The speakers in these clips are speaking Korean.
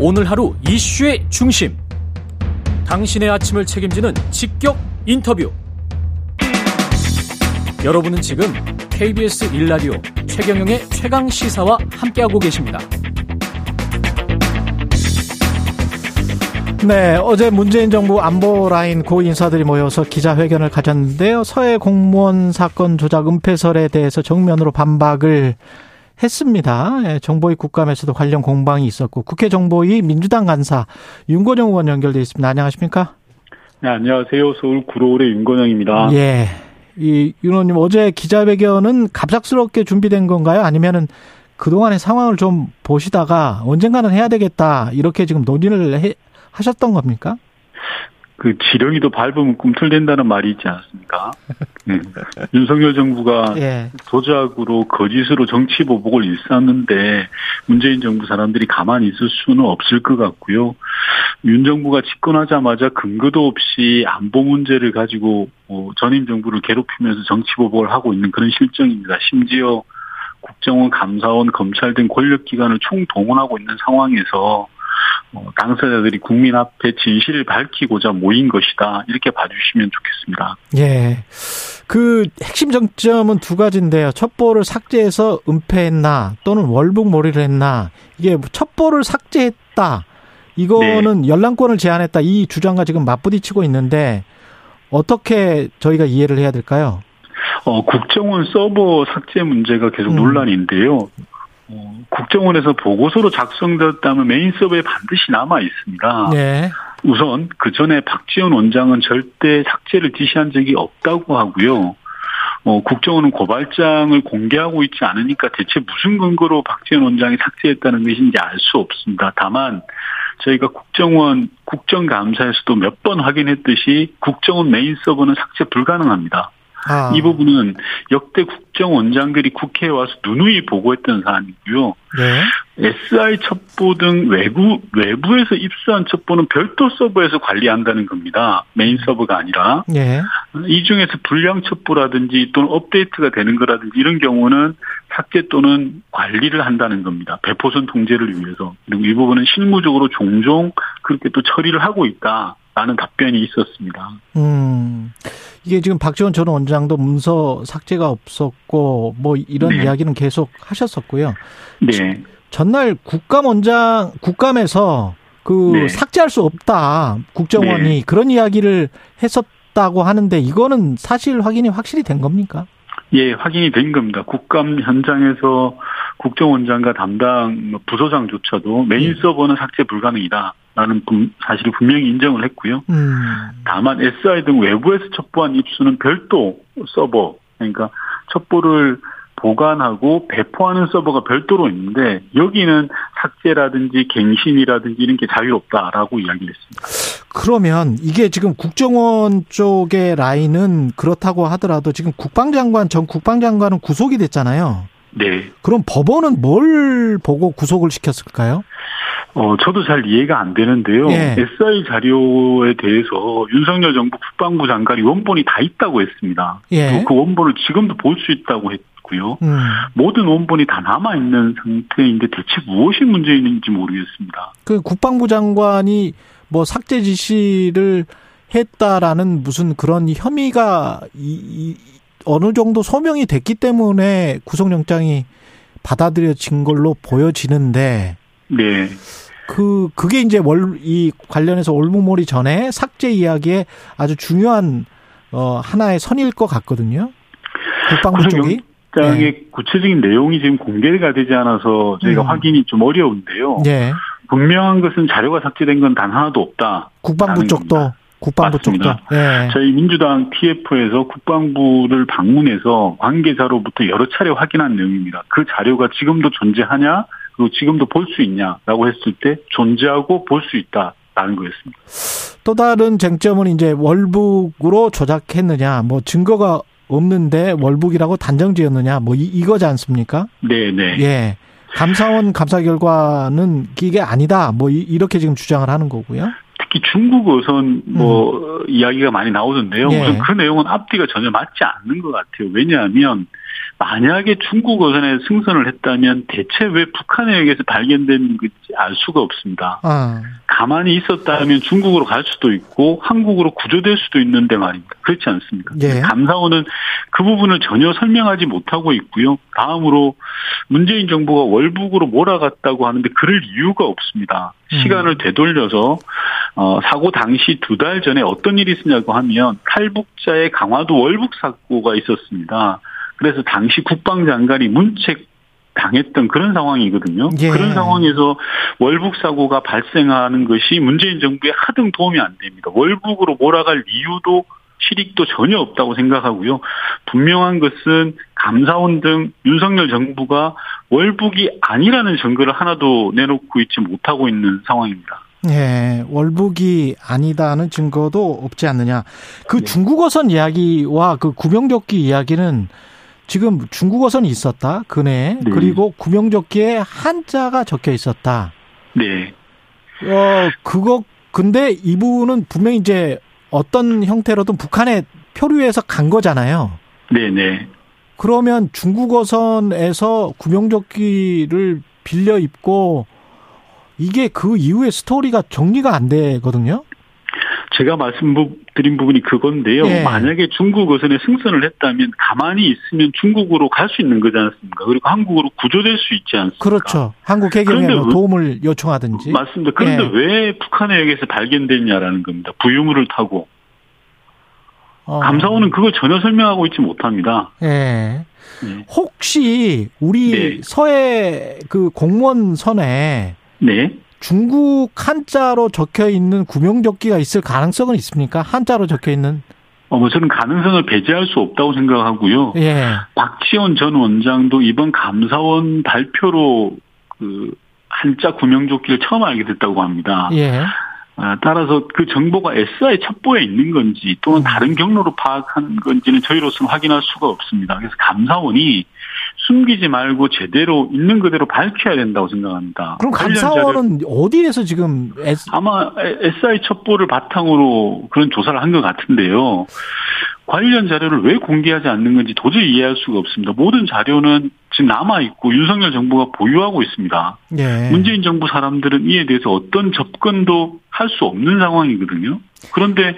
오늘 하루 이슈의 중심. 당신의 아침을 책임지는 직격 인터뷰. 여러분은 지금 KBS 1라디오 최경영의 최강 시사와 함께하고 계십니다. 네, 어제 문재인 정부 안보 라인 고 인사들이 모여서 기자회견을 가졌는데요. 서해 공무원 사건 조작 은폐설에 대해서 정면으로 반박을 했습니다. 예, 정보위 국감에서도 관련 공방이 있었고 국회 정보위 민주당 간사 윤건영 의원 연결돼 있습니다. 안녕하십니까? 네, 안녕하세요. 서울 구로울의 윤건영입니다. 예. 이 윤호님 어제 기자회견은 갑작스럽게 준비된 건가요? 아니면은 그동안의 상황을 좀 보시다가 언젠가는 해야 되겠다 이렇게 지금 논의를 해, 하셨던 겁니까? 그 지렁이도 밟으면 꿈틀댄다는 말이 있지 않습니까? 네. 윤석열 정부가 예. 조작으로 거짓으로 정치 보복을 일삼는데 문재인 정부 사람들이 가만히 있을 수는 없을 것 같고요. 윤 정부가 집권하자마자 근거도 없이 안보 문제를 가지고 뭐 전임 정부를 괴롭히면서 정치 보복을 하고 있는 그런 실정입니다. 심지어 국정원, 감사원, 검찰 등 권력기관을 총동원하고 있는 상황에서 어, 당사자들이 국민 앞에 진실을 밝히고자 모인 것이다. 이렇게 봐주시면 좋겠습니다. 예. 그 핵심 정점은 두 가지인데요. 첩보를 삭제해서 은폐했나 또는 월북몰이를 했나 이게 첩보를 삭제했다. 이거는 네. 연락권을 제한했다. 이 주장과 지금 맞부딪히고 있는데 어떻게 저희가 이해를 해야 될까요? 어, 국정원 서버 삭제 문제가 계속 음. 논란인데요. 어, 국정원에서 보고서로 작성되었다면 메인 서버에 반드시 남아 있습니다. 네. 우선 그 전에 박지원 원장은 절대 삭제를 지시한 적이 없다고 하고요. 어, 국정원은 고발장을 공개하고 있지 않으니까 대체 무슨 근거로 박지원 원장이 삭제했다는 것인지 알 수 없습니다. 다만 저희가 국정원 국정감사에서도 몇 번 확인했듯이 국정원 메인 서버는 삭제 불가능합니다. 아. 이 부분은 역대 국정원장들이 국회에 와서 누누이 보고했던 사안이고요. 네. SI 첩보 등 외부 외부에서 입수한 첩보는 별도 서버에서 관리한다는 겁니다. 메인 서버가 아니라. 네. 이 중에서 불량 첩보라든지 또는 업데이트가 되는 거라든지 이런 경우는 삭제 또는 관리를 한다는 겁니다. 배포선 통제를 위해서. 그리고 이 부분은 실무적으로 종종 그렇게 또 처리를 하고 있다. 라는 답변이 있었습니다. 음. 이게 지금 박지원 전 원장도 문서 삭제가 없었고 뭐 이런 네. 이야기는 계속 하셨었고요. 네. 전날 국감 원장 국감에서 그 네. 삭제할 수 없다 국정원이 네. 그런 이야기를 했었다고 하는데 이거는 사실 확인이 확실히 된 겁니까? 예, 확인이 된 겁니다. 국감 현장에서 국정원장과 담당 부서장조차도 메인 예. 서버는 삭제 불가능이다. 라는 사실을 분명히 인정을 했고요. 음. 다만 SI 등 외부에서 첩보한 입수는 별도 서버, 그러니까 첩보를 보관하고 배포하는 서버가 별도로 있는데 여기는 삭제라든지 갱신이라든지 이런 게 자유롭다라고 이야기를 했습니다. 그러면 이게 지금 국정원 쪽의 라인은 그렇다고 하더라도 지금 국방장관 전 국방장관은 구속이 됐잖아요. 네. 그럼 법원은 뭘 보고 구속을 시켰을까요? 어, 저도 잘 이해가 안 되는데요. 예. SI 자료에 대해서 윤석열 정부 국방부 장관이 원본이 다 있다고 했습니다. 예. 그 원본을 지금도 볼 수 있다고 했고요. 음. 모든 원본이 다 남아 있는 상태인데 대체 무엇이 문제인지 모르겠습니다. 그 국방부 장관이 뭐 삭제 지시를 했다라는 무슨 그런 혐의가 이, 이 어느 정도 소명이 됐기 때문에 구속영장이 받아들여진 걸로 보여지는데. 네. 그 그게 이제 월 이 관련해서 올무몰이 전에 삭제 이야기에 아주 중요한 어 하나의 선일 것 같거든요. 국방부 쪽이. 영장의 네. 구체적인 내용이 지금 공개가 되지 않아서 저희가 음. 확인이 좀 어려운데요. 네. 분명한 것은 자료가 삭제된 건 단 하나도 없다. 국방부 쪽도 겁니다. 국방부 맞습니다. 쪽도. 네. 저희 민주당 TF에서 국방부를 방문해서 관계자로부터 여러 차례 확인한 내용입니다. 그 자료가 지금도 존재하냐? 그리고 지금도 볼 수 있냐라고 했을 때 존재하고 볼 수 있다 라는 거였습니다. 또 다른 쟁점은 이제 월북으로 조작했느냐, 뭐 증거가 없는데 월북이라고 단정지었느냐, 뭐 이, 거지 않습니까? 네, 네. 예. 감사원 감사 결과는 이게 아니다. 뭐 이 렇게 지금 주장을 하는 거고요. 특히 중국 어선 뭐 음. 이야기가 많이 나오던데요. 예. 우선 그 내용은 앞뒤가 전혀 맞지 않는 것 같아요. 왜냐하면 만약에 중국 어선에 승선을 했다면 대체 왜 북한에 의해서 발견된 건지 알 수가 없습니다. 아. 가만히 있었다면 중국으로 갈 수도 있고 한국으로 구조될 수도 있는데 말입니다. 그렇지 않습니까? 예. 감사원은 그 부분을 전혀 설명하지 못하고 있고요. 다음으로 문재인 정부가 월북으로 몰아갔다고 하는데 그럴 이유가 없습니다. 음. 시간을 되돌려서 어, 사고 당시 두 달 전에 어떤 일이 있었냐고 하면 탈북자의 강화도 월북 사고가 있었습니다. 그래서 당시 국방장관이 문책 당했던 그런 상황이거든요. 예. 그런 상황에서 월북 사고가 발생하는 것이 문재인 정부에 하등 도움이 안 됩니다. 월북으로 몰아갈 이유도 실익도 전혀 없다고 생각하고요. 분명한 것은 감사원 등 윤석열 정부가 월북이 아니라는 증거를 하나도 내놓고 있지 못하고 있는 상황입니다. 예, 월북이 아니다는 증거도 없지 않느냐. 그 네. 중국어선 이야기와 그 구명조끼 이야기는 지금 중국어선이 있었다 그네 네. 그리고 구명조끼에 한자가 적혀 있었다. 네. 어 그거 근데 이 부분은 분명히 이제 어떤 형태로든 북한에 표류해서 간 거잖아요. 네네. 네. 그러면 중국어선에서 구명조끼를 빌려 입고 이게 그 이후의 스토리가 정리가 안 되거든요. 제가 말씀드린 부분이 그건데요. 예. 만약에 중국 어선에 승선을 했다면 가만히 있으면 중국으로 갈 수 있는 거지 않습니까? 그리고 한국으로 구조될 수 있지 않습니까? 그렇죠. 한국 해경에 뭐 도움을 요청하든지. 맞습니다. 그런데 예. 왜 북한에 의해서 발견됐냐라는 겁니다. 부유물을 타고. 어. 감사원은 그걸 전혀 설명하고 있지 못합니다. 예. 네. 혹시 우리 네. 서해 그 공무원 선에 네. 중국 한자로 적혀 있는 구명조끼가 있을 가능성은 있습니까? 한자로 적혀 있는? 어, 뭐 저는 가능성을 배제할 수 없다고 생각하고요. 예. 박지원 전 원장도 이번 감사원 발표로 그 한자 구명조끼를 처음 알게 됐다고 합니다. 예. 아, 따라서 그 정보가 SI 첩보에 있는 건지 또는 음. 다른 경로로 파악한 건지는 저희로서는 확인할 수가 없습니다. 그래서 감사원이 숨기지 말고 제대로 있는 그대로 밝혀야 된다고 생각합니다. 그럼 감사원은 어디에서 지금 S... 아마 SI 첩보를 바탕으로 그런 조사를 한 것 같은데요. 관련 자료를 왜 공개하지 않는 건지 도저히 이해할 수가 없습니다. 모든 자료는 지금 남아 있고 윤석열 정부가 보유하고 있습니다. 예. 문재인 정부 사람들은 이에 대해서 어떤 접근도 할 수 없는 상황이거든요. 그런데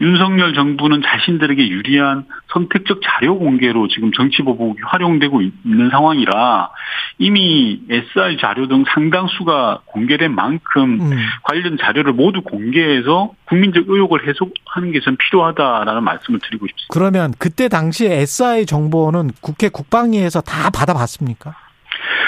윤석열 정부는 자신들에게 유리한 선택적 자료 공개로 지금 정치 보복이 활용되고 있는 상황이라 이미 SR 자료 등 상당수가 공개된 만큼 음. 관련 자료를 모두 공개해서 국민적 의혹을 해소하는 게 전 필요하다라는 말씀을 드리고 싶습니다. 그러면 그때 당시에 SI 정보는 국회 국방위에서 다 받아봤습니까?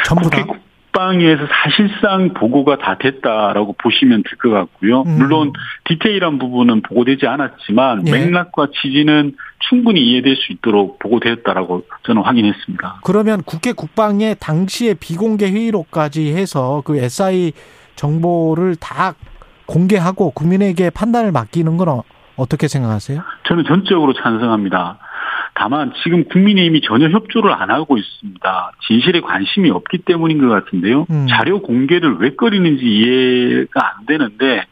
전부 다. 국방위에서 사실상 보고가 다 됐다라고 보시면 될 것 같고요. 음. 물론 디테일한 부분은 보고되지 않았지만 예. 맥락과 취지는 충분히 이해될 수 있도록 보고되었다라고 저는 확인했습니다. 그러면 국회 국방의 당시의 비공개 회의록까지 해서 그 SI 정보를 다 공개하고 국민에게 판단을 맡기는 건 어떻게 생각하세요? 저는 전적으로 찬성합니다. 다만 지금 국민의힘이 전혀 협조를 안 하고 있습니다. 진실에 관심이 없기 때문인 것 같은데요. 음. 자료 공개를 왜 꺼리는지 이해가 안 되는데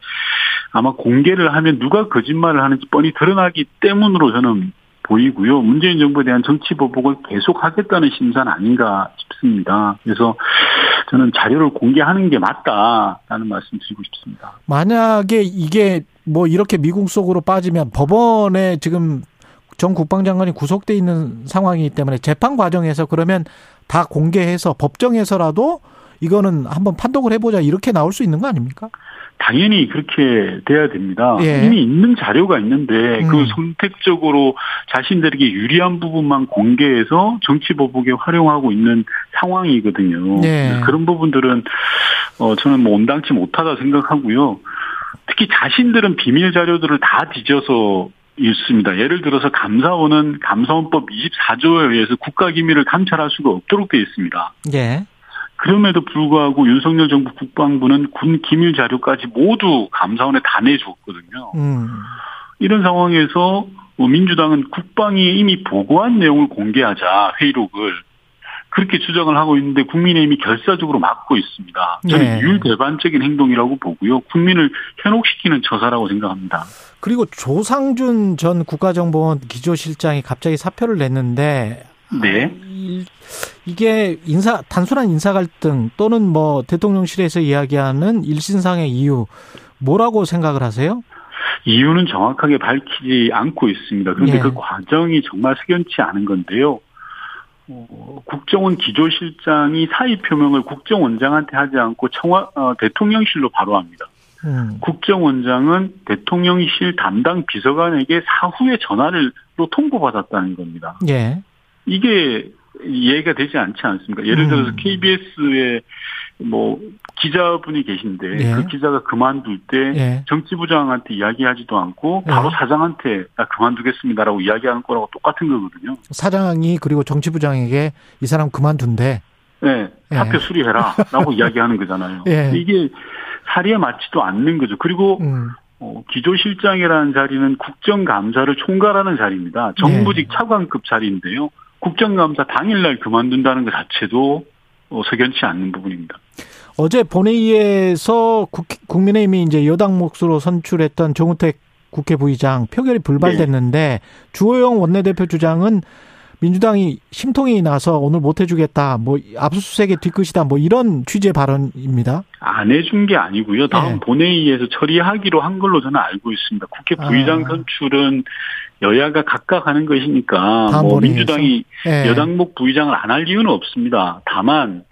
아마 공개를 하면 누가 거짓말을 하는지 뻔히 드러나기 때문으로 저는 보이고요. 문재인 정부에 대한 정치 보복을 계속하겠다는 심산 아닌가 싶습니다. 그래서 저는 자료를 공개하는 게 맞다라는 말씀 드리고 싶습니다. 만약에 이게 뭐 이렇게 미국 속으로 빠지면 법원에 지금 전 국방장관이 구속돼 있는 상황이기 때문에 재판 과정에서 그러면 다 공개해서 법정에서라도 이거는 한번 판독을 해보자 이렇게 나올 수 있는 거 아닙니까? 당연히 그렇게 돼야 됩니다. 예. 이미 있는 자료가 있는데 음. 그 선택적으로 자신들에게 유리한 부분만 공개해서 정치 보복에 활용하고 있는 상황이거든요. 예. 그런 부분들은 어 저는 뭐 온당치 못하다 생각하고요. 특히 자신들은 비밀 자료들을 다 뒤져서 있습니다. 예를 들어서 감사원은 감사원법 24조에 의해서 국가기밀을 감찰할 수가 없도록 되어 있습니다. 예. 그럼에도 불구하고 윤석열 정부 국방부는 군 기밀 자료까지 모두 감사원에 다 내줬거든요. 음. 이런 상황에서 민주당은 국방이 이미 보고한 내용을 공개하자 회의록을 그렇게 주장을 하고 있는데 국민의힘이 결사적으로 막고 있습니다. 저는 네. 율대반적인 행동이라고 보고요. 국민을 현혹시키는 처사라고 생각합니다. 그리고 조상준 전 국가정보원 기조실장이 갑자기 사표를 냈는데 네. 이게 인사 단순한 인사 갈등 또는 뭐 대통령실에서 이야기하는 일신상의 이유 뭐라고 생각을 하세요? 이유는 정확하게 밝히지 않고 있습니다. 그런데 예. 그 과정이 정말 석연치 않은 건데요. 어, 국정원 기조실장이 사의 표명을 국정원장한테 하지 않고 청와 어, 대통령실로 바로 합니다. 음. 국정원장은 대통령실 담당 비서관에게 사후에 전화를 로 통보받았다는 겁니다. 예. 이게 이해가 되지 않지 않습니까? 예를 음. 들어서 음. KBS에 뭐 기자분이 계신데 예. 그 기자가 그만둘 때 예. 정치부장한테 이야기하지도 않고 예. 바로 예. 사장한테 나 그만두겠습니다라고 이야기하는 거라고 똑같은 거거든요. 사장이 그리고 정치부장에게 이 사람 그만둔대. 네, 사표 예. 수리해라라고 이야기하는 거잖아요. 예. 이게 사리에 맞지도 않는 거죠. 그리고 음. 어, 기조실장이라는 자리는 국정감사를 총괄하는 자리입니다. 정부직 차관급 자리인데요. 국정감사 당일날 그만둔다는 것 자체도 어, 석연치 않는 부분입니다. 어제 본회의에서 국, 민의힘이 이제 여당 몫으로 선출했던 정우택 국회 부의장 표결이 불발됐는데 네. 주호영 원내대표 주장은 민주당이 심통이 나서 오늘 못 해주겠다, 뭐 압수수색의 뒤끝이다, 뭐 이런 취재 발언입니다. 안 해준 게 아니고요. 다음 네. 본회의에서 처리하기로 한 걸로 저는 알고 있습니다. 국회 부의장 아. 선출은 여야가 각각 하는 것이니까 뭐 민주당이 네. 여당목 부의장을 안 할 이유는 없습니다. 다만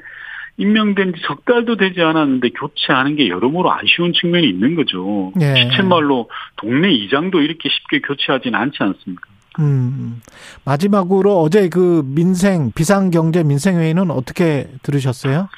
임명된 지 석 달도 되지 않았는데 교체하는 게 여러모로 아쉬운 측면이 있는 거죠. 네. 시쳇말로 동네 이장도 이렇게 쉽게 교체하지는 않지 않습니까? 음. 마지막으로 어제 그 민생 비상경제 민생회의는 어떻게 들으셨어요?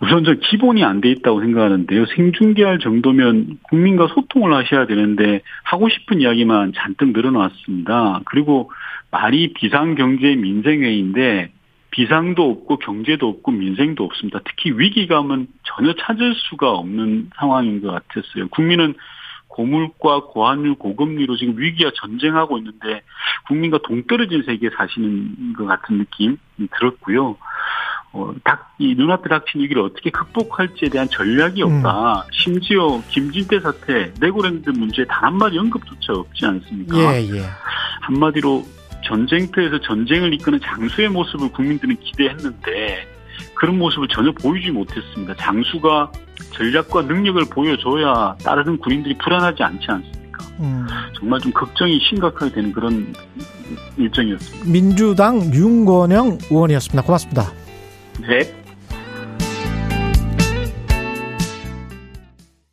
우선 저 기본이 안 돼 있다고 생각하는데요. 생중계할 정도면 국민과 소통을 하셔야 되는데 하고 싶은 이야기만 잔뜩 늘어났습니다. 그리고 말이 비상경제 민생회의인데 비상도 없고 경제도 없고 민생도 없습니다. 특히 위기감은 전혀 찾을 수가 없는 상황인 것 같았어요. 국민은 고물가, 고환율, 고금리로 지금 위기와 전쟁하고 있는데 국민과 동떨어진 세계에 사시는 것 같은 느낌이 들었고요. 어, 닥, 이 눈앞에 닥친 위기를 어떻게 극복할지에 대한 전략이 없다. 음. 심지어 김진태 사태, 네고랜드 문제 단 한마디 언급조차 없지 않습니까? 예, 예. 한마디로 전쟁터에서 전쟁을 이끄는 장수의 모습을 국민들은 기대했는데 그런 모습을 전혀 보이지 못했습니다. 장수가 전략과 능력을 보여줘야 따르는 군인들이 불안하지 않지 않습니까? 음. 정말 좀 걱정이 심각하게 되는 그런 일정이었습니다. 민주당 윤건영 의원이었습니다. 고맙습니다. 네.